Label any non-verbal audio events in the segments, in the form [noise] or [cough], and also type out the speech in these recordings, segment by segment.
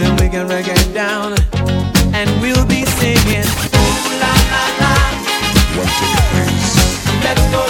feeling we can break it down and we'll be singing. Ooh la la la. Let's go.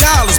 dollars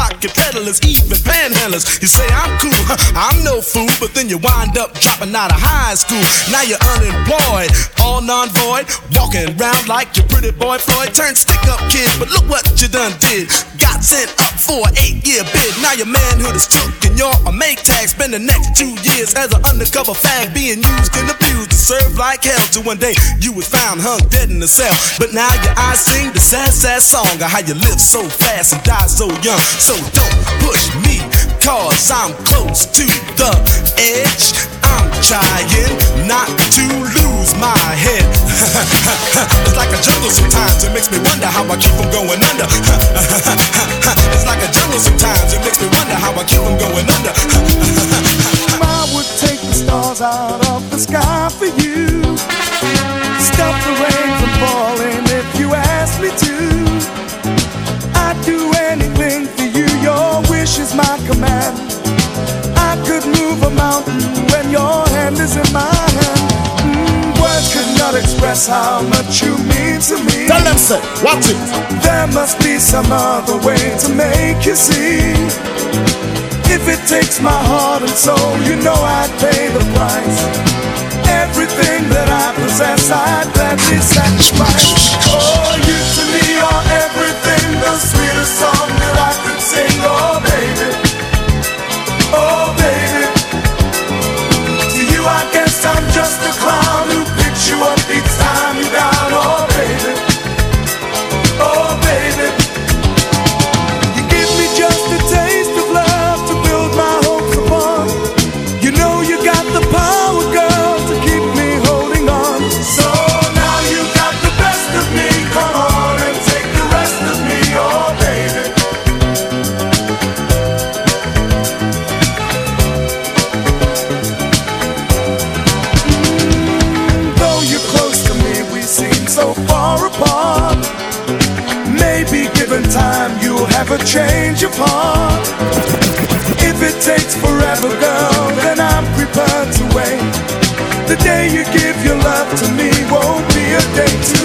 pocket peddlers, even panhandlers. You say I'm cool, I'm no fool, but then you wind up dropping out of high school. Now you're unemployed, all non-void, walking around like your pretty boy Floyd. Turned stick-up kid, but look what you done did. Got sent up for an eight-year bid. Now your manhood is took and you're a Maytag. Spend the next two years as an undercover fag, being used and abused to serve like hell. Till one day you was found hung dead in the cell. But now your eyes sing the sad, sad song of how you live so fast and die so young. So so don't push me, cause I'm close to the edge. I'm trying not to lose my head. [laughs] it's like a jungle sometimes, it makes me wonder how I keep from going under. [laughs] it's like a jungle sometimes, it makes me wonder how I keep from going under. [laughs] I would take the stars out of the sky for you. Stop the rain from falling if you ask me to. Is my command. I could move a mountain when your hand is in my hand. Mm, words could not express how much you mean to me. Tell them so. Watch it. There must be some other way to make you see. If it takes my heart and soul, you know I'd pay the price. Everything that I possess, I'd gladly sacrifice. Change your heart. If it takes forever, girl, then I'm prepared to wait. The day you give your love to me won't be a day too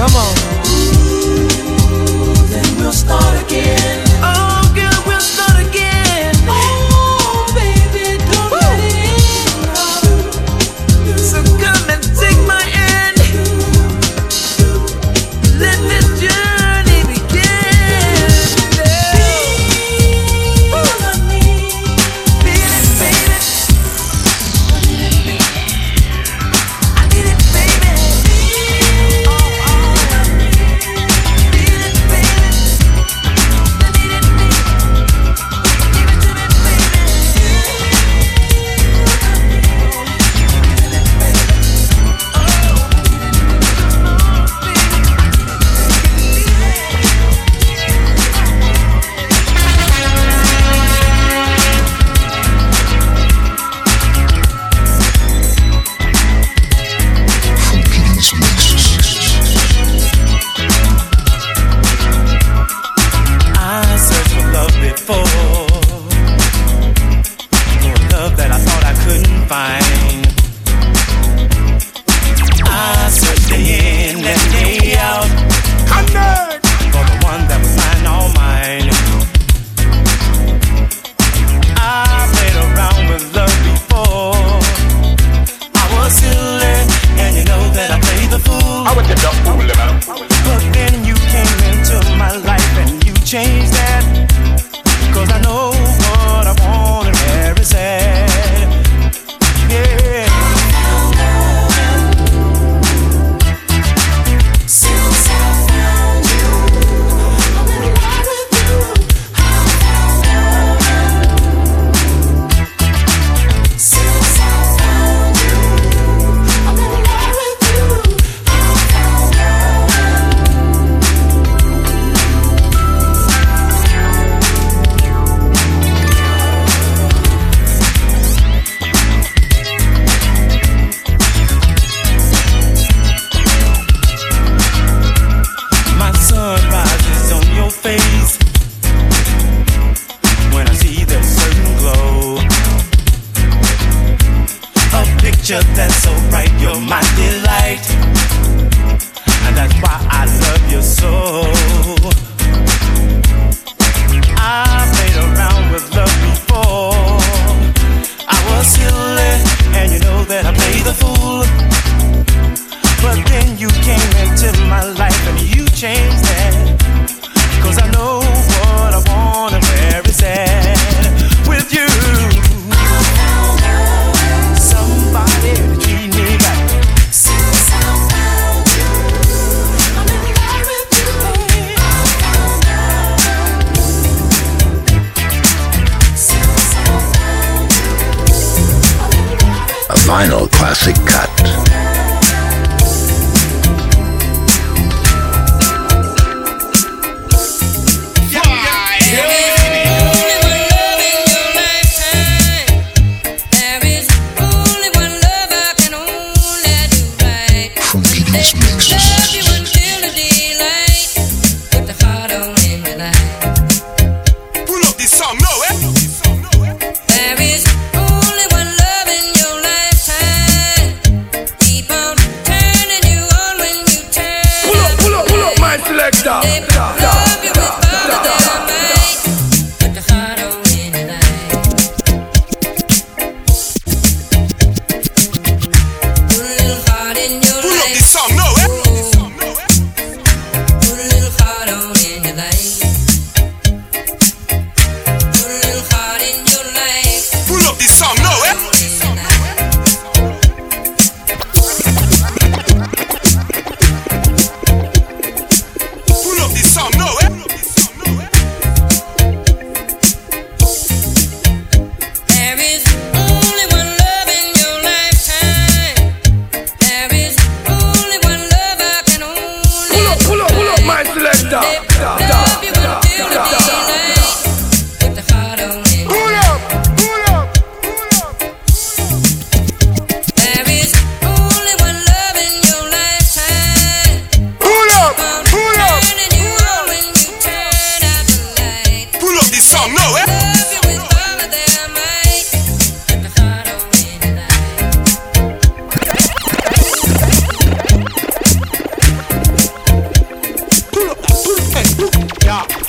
Come on. Ooh, then we'll start again.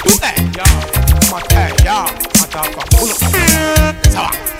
Hey, yo, I'm a hey, y'all. My a talker. full of.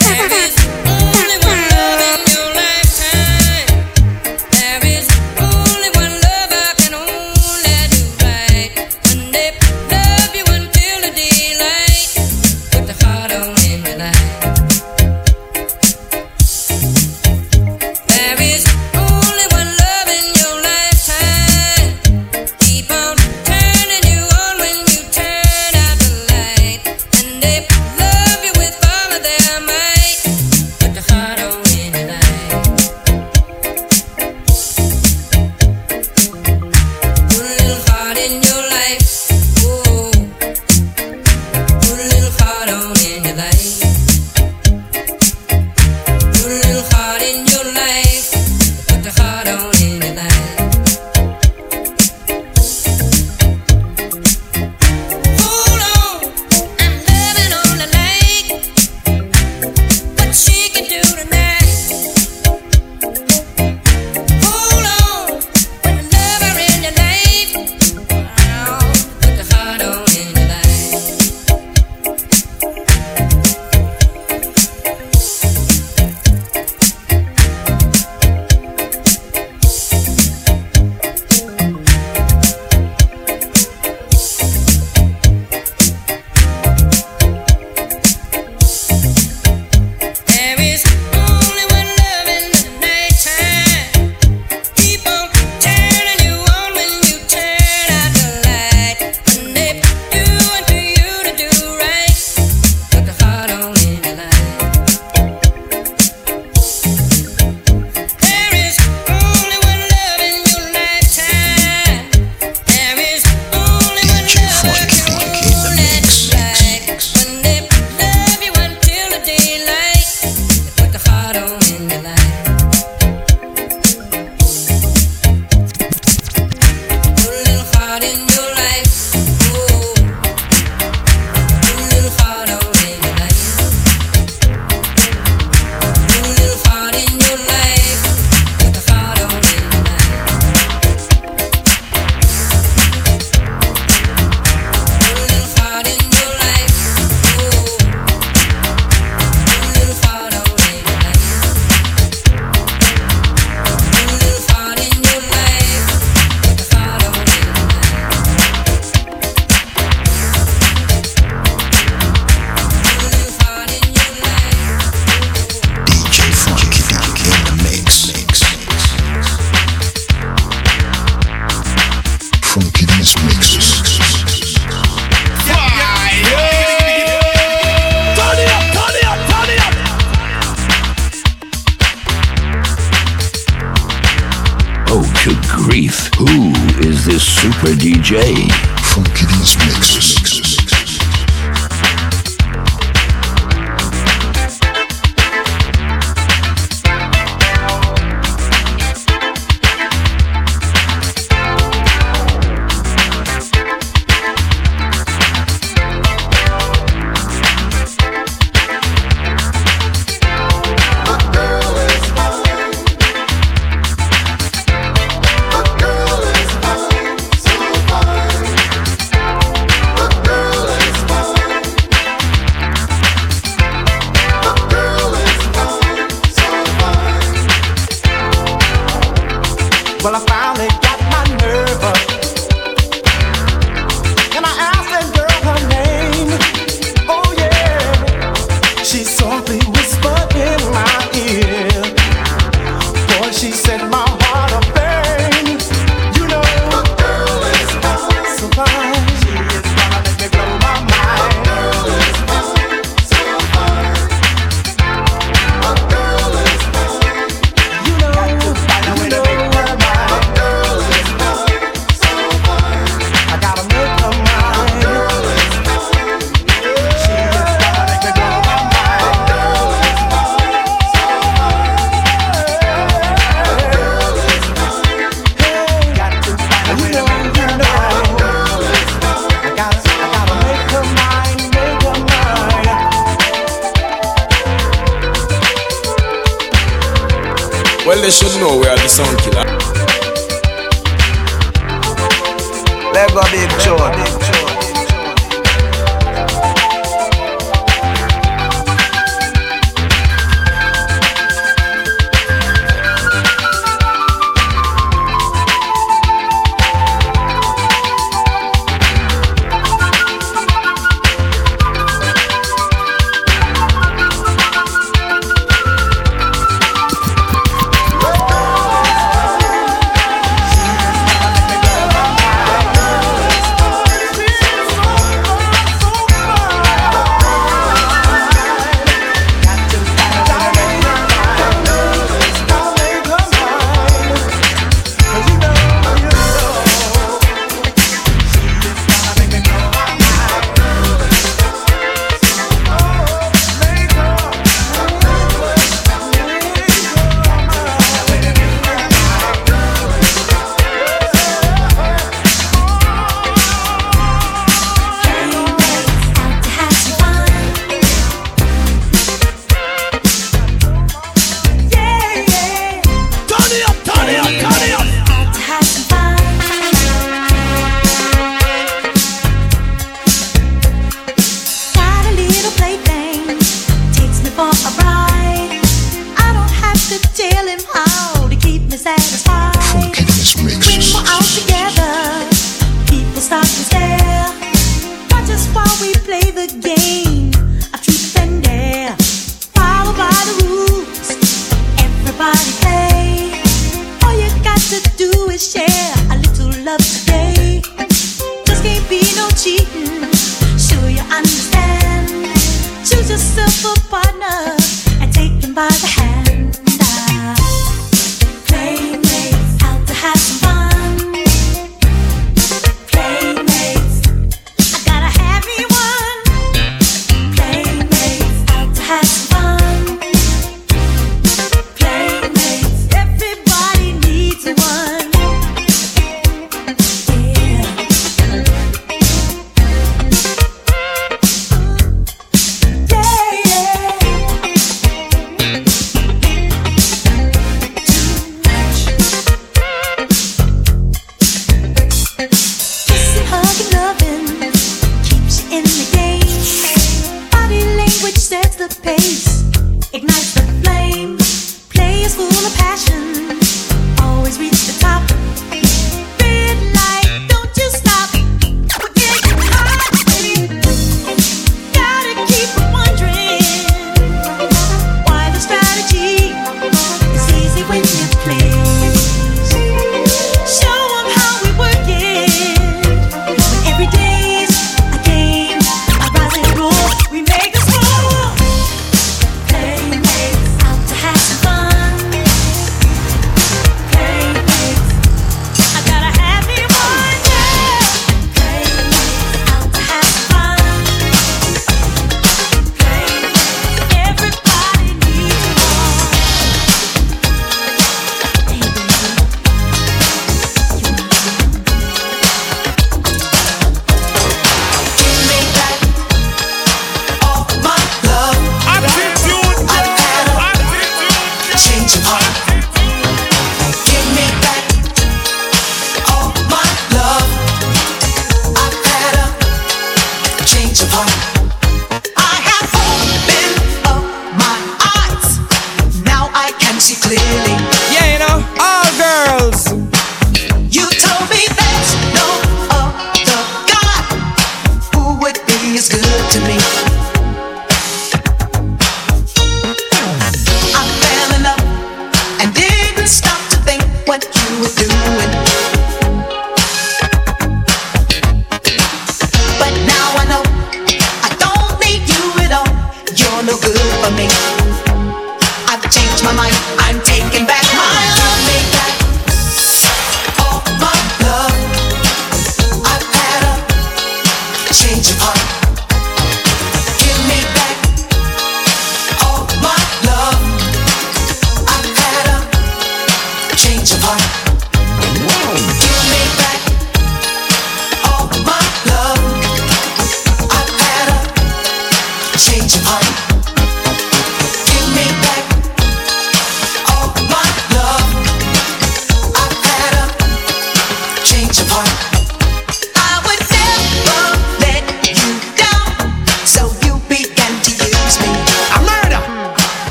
Go big tune.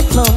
About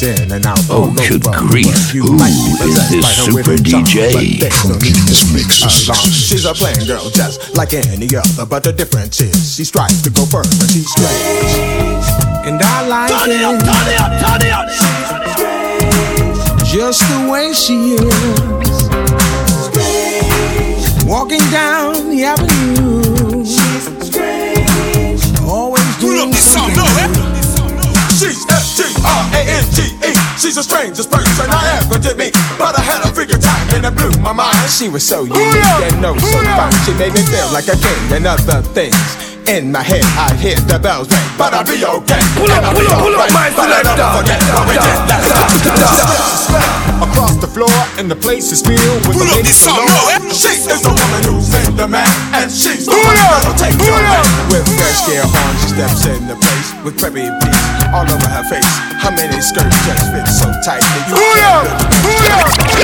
Fades in and out. Oh, good grief! You Who is this super DJ? Uh, she's a plain girl, just like any other, but the difference is she strives to go further. She's strange, and I like turn it. Up, turn it up, turn it up. Just the way she is. Walking down the avenue. S-T-R-A-N-G-E She's the strangest person I ever did meet. But I had a figure time and it blew my mind. She was so unique and no so fine She made me feel like a king and other things. In my head, I hear the bells ring, but I'll be okay. Pull up, pull up, pull up, my selector. Forget what we did last. Across the floor, and the place is filled with Pull the up this ladies song, galore. no? She is the woman who's in the man, and she's the one that'll take your man. With fresh hair on, she steps in the place with preppy beats all over her face. How many skirts just fit so tight that you can't look?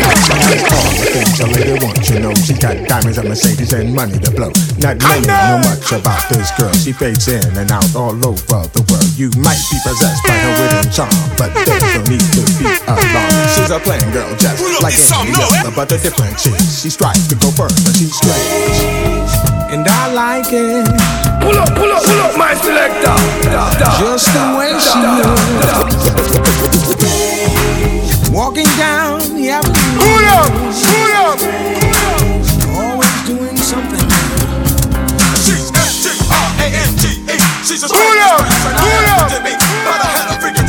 All the things a lady wants, you know, she got diamonds and Mercedes and money to blow. Not many know much about this girl. She fades in and out all over the world. You might be possessed by her wit and charm, but there's no need to be alarmed. She's a plain girl, just Pull up like any other, eh? but the difference is she strives to go further. She's strange. And I like it. Pull up, pull up, pull up, my selector. Just the way she is. Walking down the avenue. Pull up, pull up. Always doing something. She's S-T-R-A-N-G-E She's a Pull up, strangest person I pull up. But I had a figure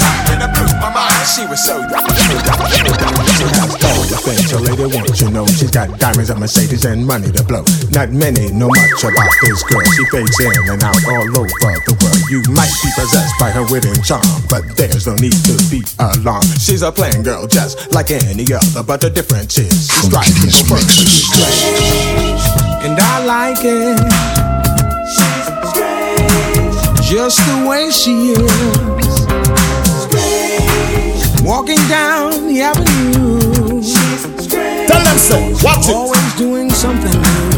my mind She was so. She has all the things a lady wants, you know. She's got diamonds and Mercedes and money to blow. Not many know much about this girl. She fades in and out all over the world. You might be possessed by her wit and charm, but there's no need to be alarmed. She's a plain girl, just like any other, but the difference is she strives to go. She's strange. And I like it. She's strange. Just the way she is. Walking down the avenue. Tell them so, watch it Always doing something new.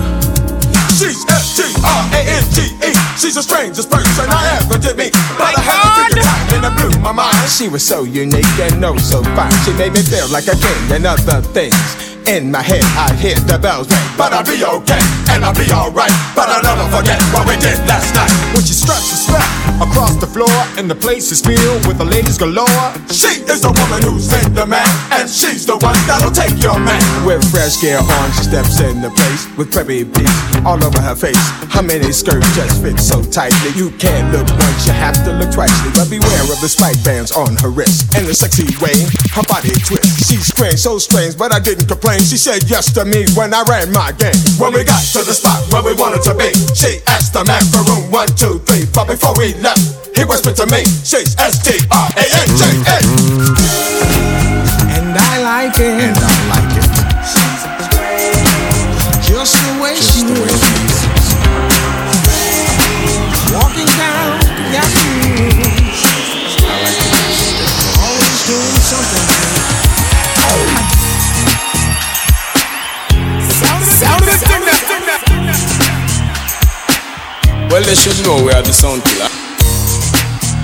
She's S-T-R-A-N-G-E She's the strangest person I ever did meet But I had a figure time and it blew my mind She was so unique and oh so fine. She made me feel like a king and other things. In my head, I hear the bells ring, But I'll be okay, and I'll be alright But I'll never forget what we did last night When she struts a step across the floor and the place is filled with the ladies galore. She is the woman who's in the man And she's the one that'll take your man With fresh gear on, she steps in the place with preppy beats all over her face. How many skirts just fit so tightly? You can't look once, you have to look twice. But beware of the spike bands on her wrist. In a sexy way, her body twists. She's strange, so strange, but I didn't complain. She said yes to me when I ran my game. When we got to the spot where we wanted to be She asked the man for room one, two, three But before we left, he whispered to me She's S-T-R-A-N-G-E And I like it. And I they should know we are the sound killer.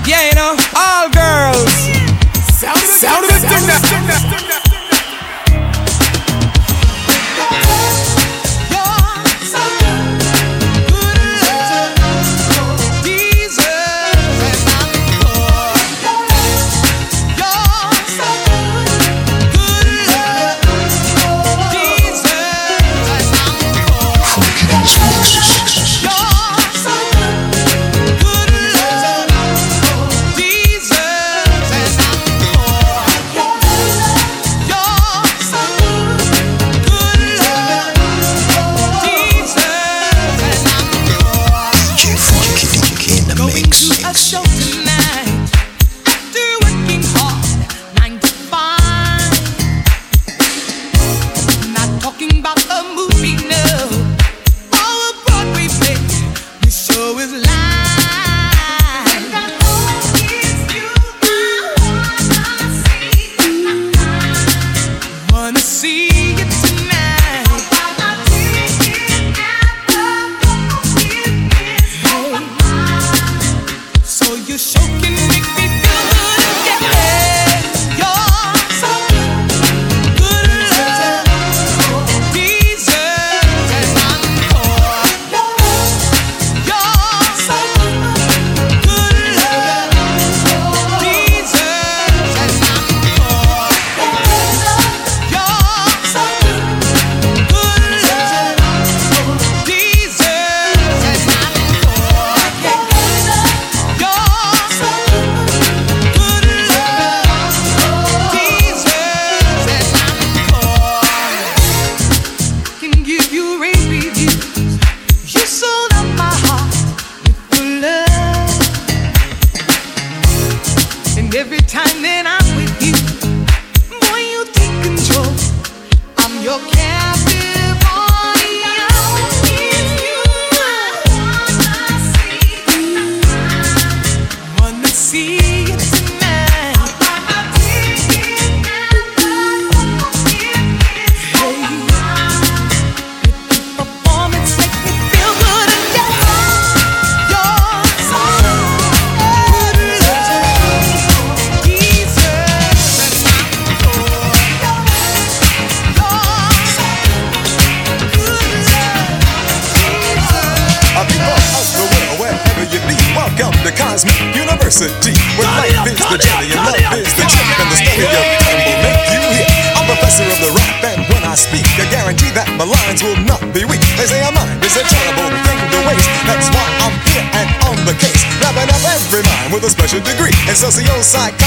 Yeah, you know, all girls. Sound of the thing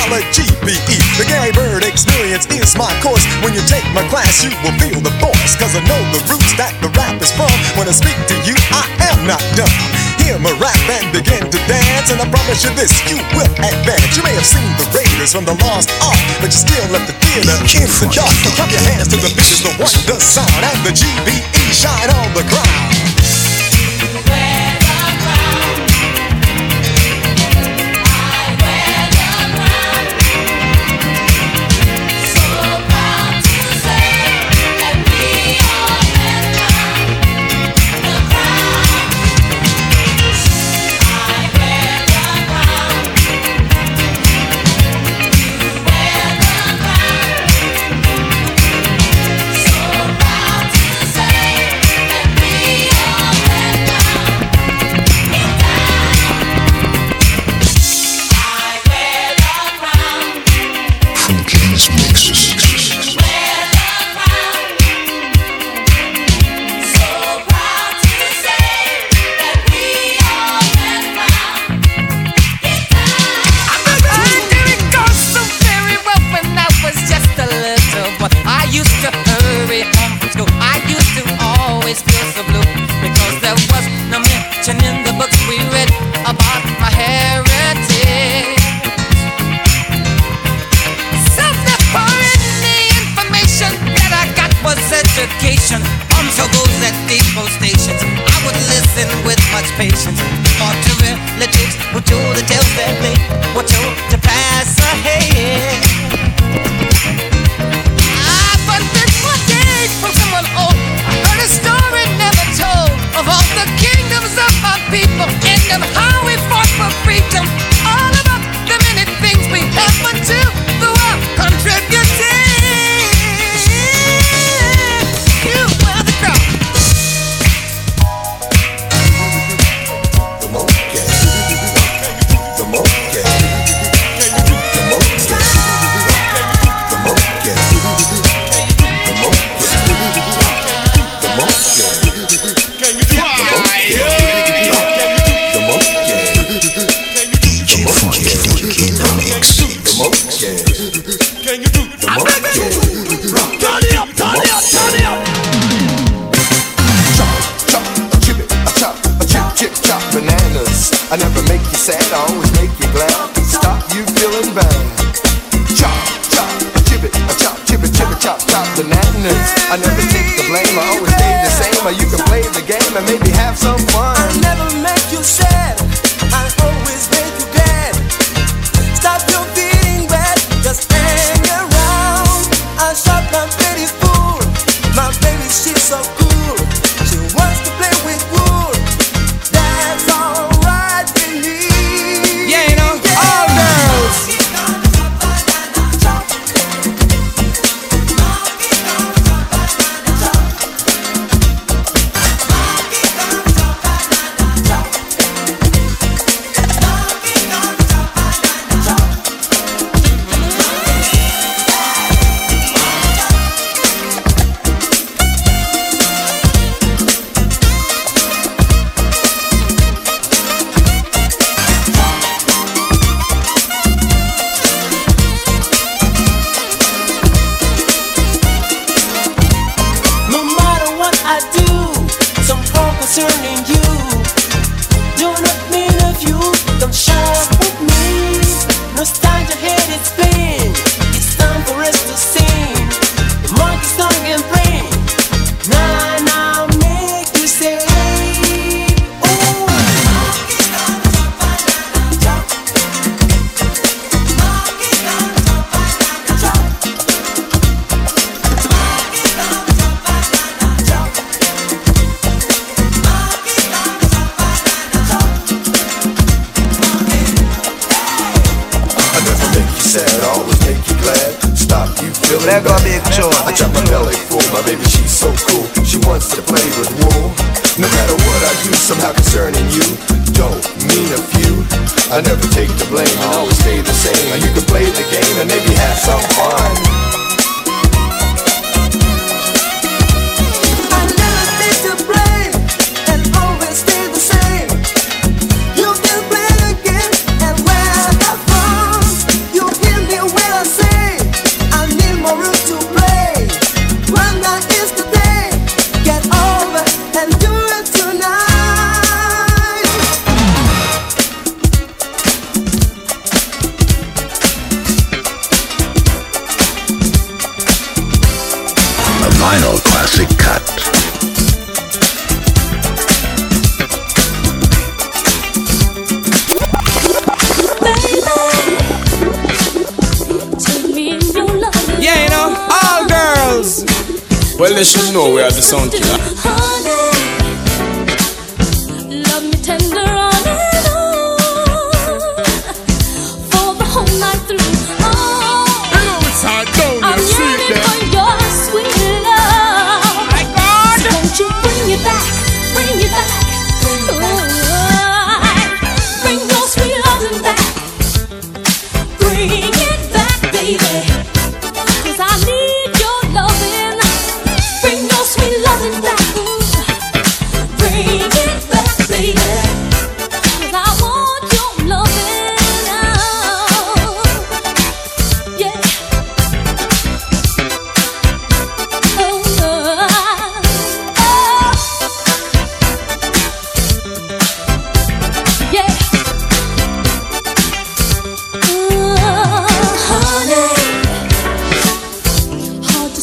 solid GBE. The Gary Byrd experience is my course. When you take my class, you will feel the force. Cause I know the roots that the rap is from. When I speak to you, I am not dumb hear my rap and begin to dance. And I promise you this, you will advance. You may have seen the Raiders from the Lost Ark, but you still left the theater in the dark. Clap your hands to the beat of the one the sound and the GBE shine on the ground. stations. I would listen with much patience. Thought to relatives who told the tales that they were told.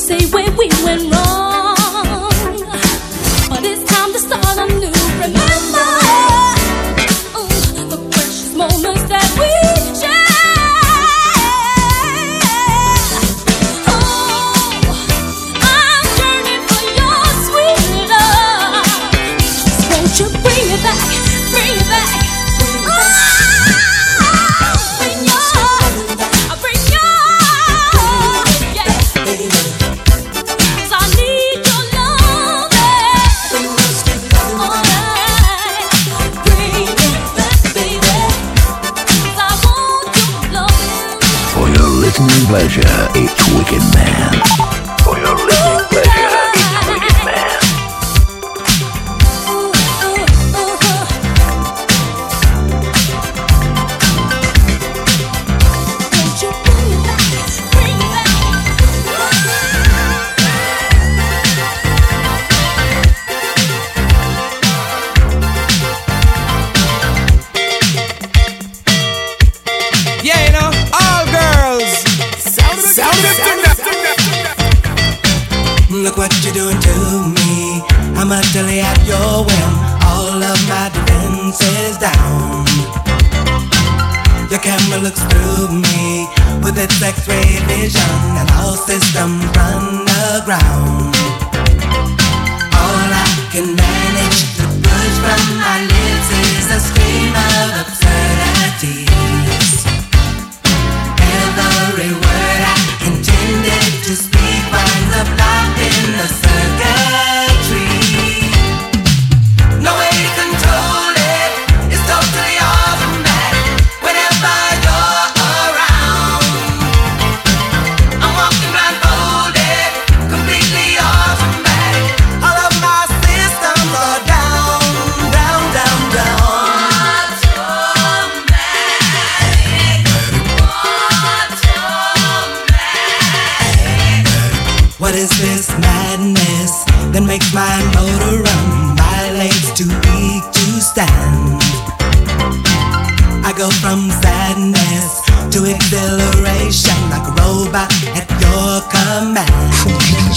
say where we went wrong.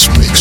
My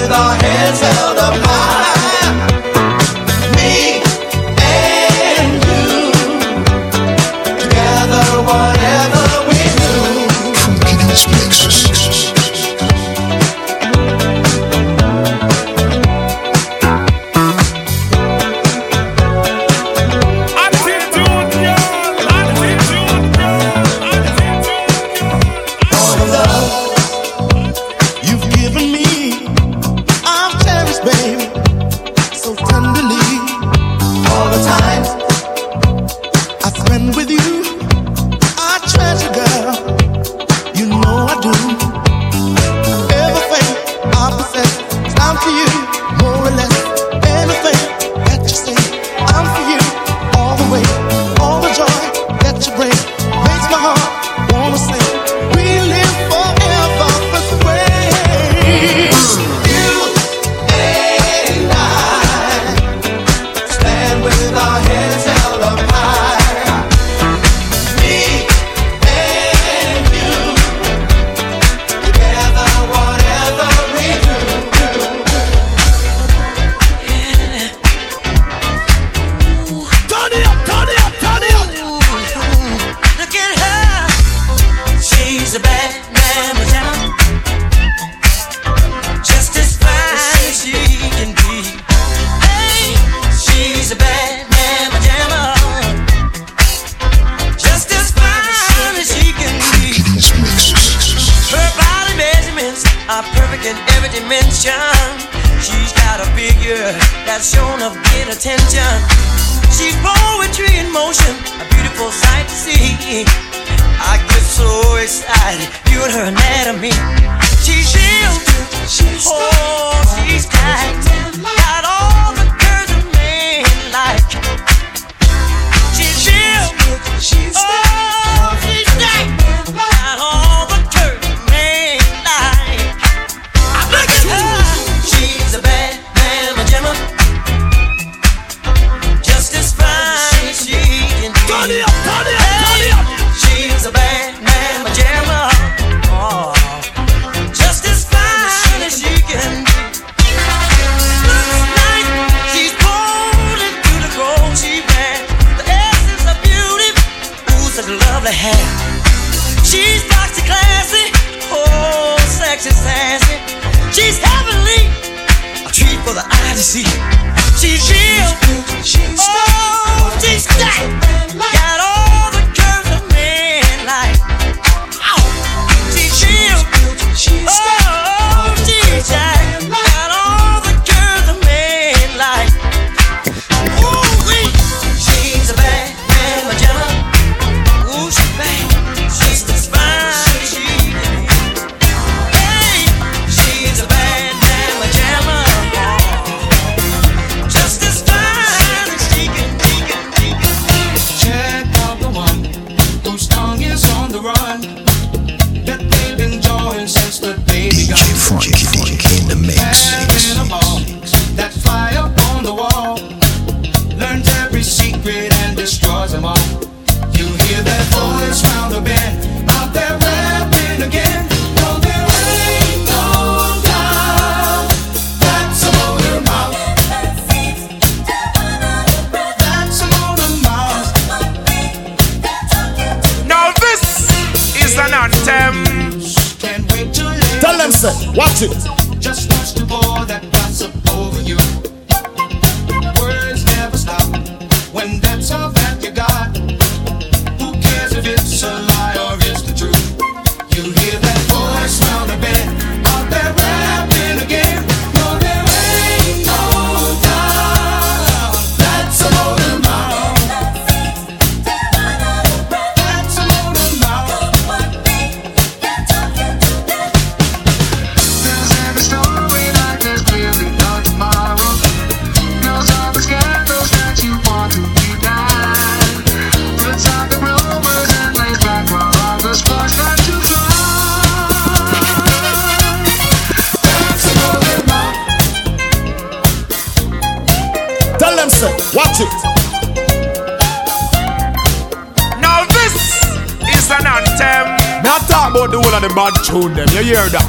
with our heads held up high. for the eye to see. She's real. She's oh, she's stacked. Got all the curves a man like. She's real. Oh, she's stacked. weird.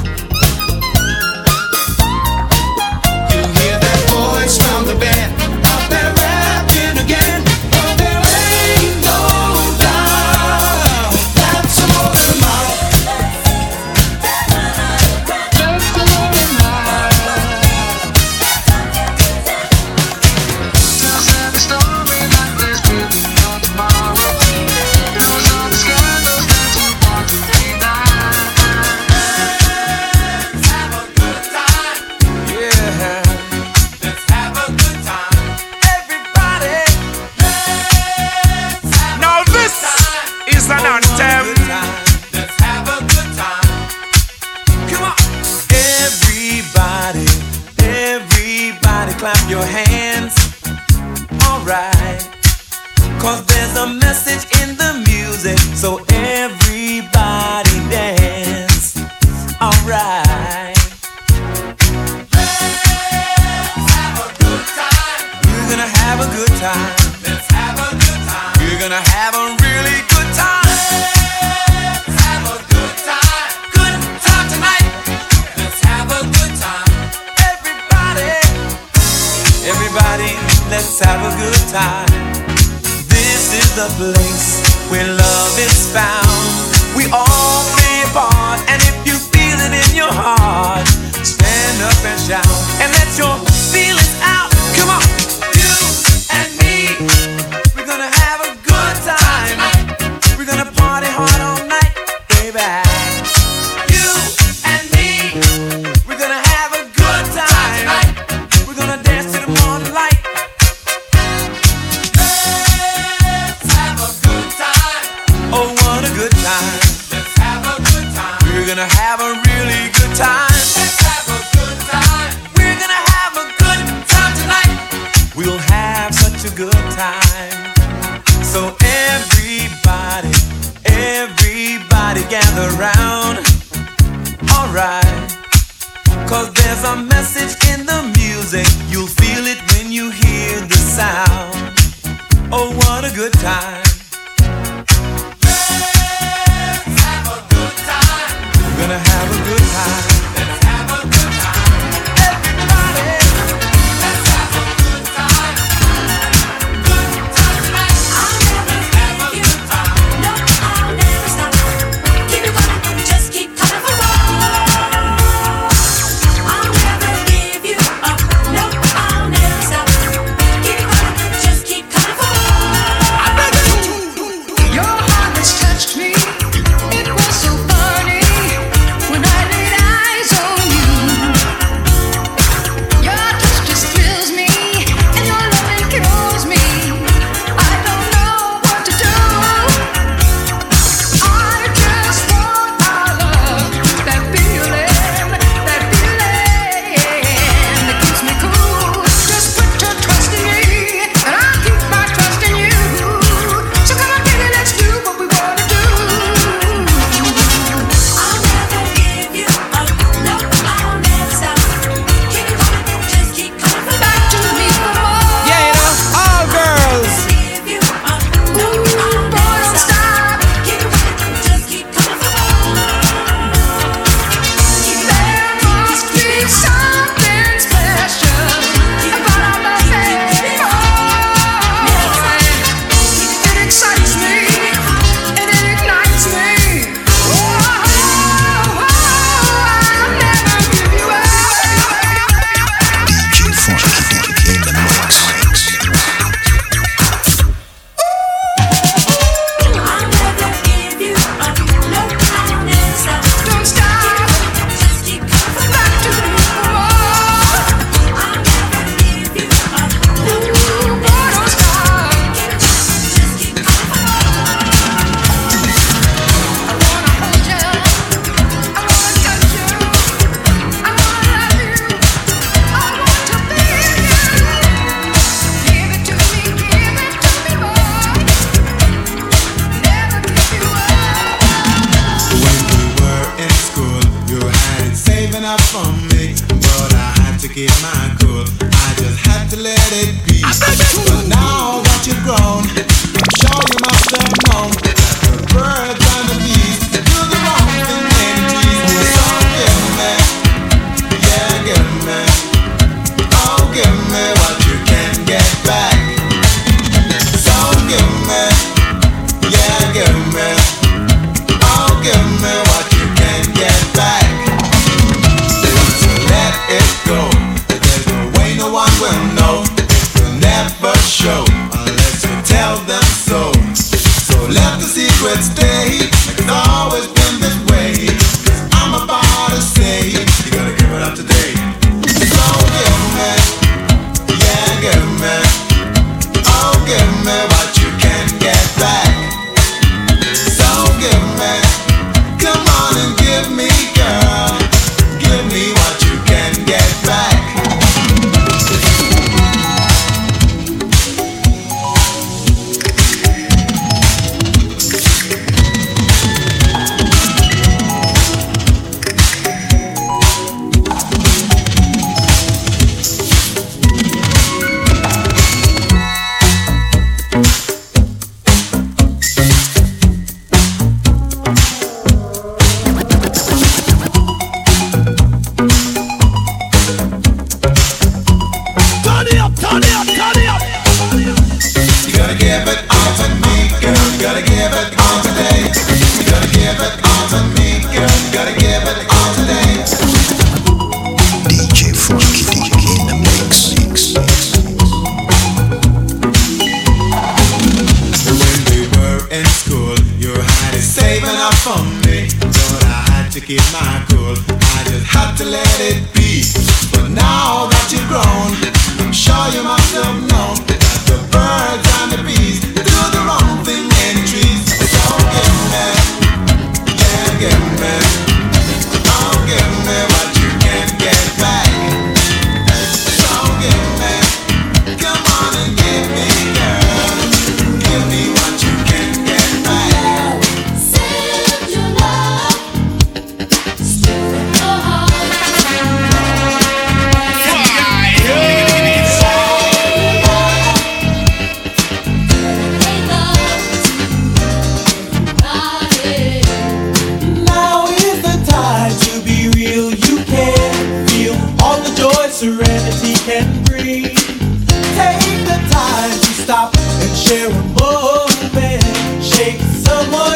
serenity can bring. Take the time to stop and share a moment. Shake someone.